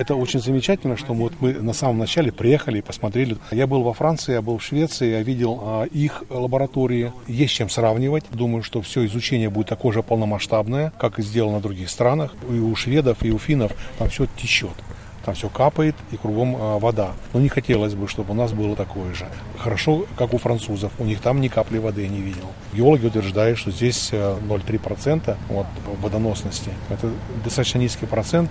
Это очень замечательно, что мы, вот мы на самом начале приехали и посмотрели. Я был во Франции, я был в Швеции, я видел а, их лаборатории. Есть чем сравнивать. Думаю, что все изучение будет такое же полномасштабное, как и сделано в других странах. И у шведов, и у финнов там все течет. Там все капает и кругом а, вода. Но не хотелось бы, чтобы у нас было такое же. Хорошо, как у французов. У них там ни капли воды я не видел. Геологи утверждают, что здесь э, 0,3% вот, водоносности. Это достаточно низкий процент.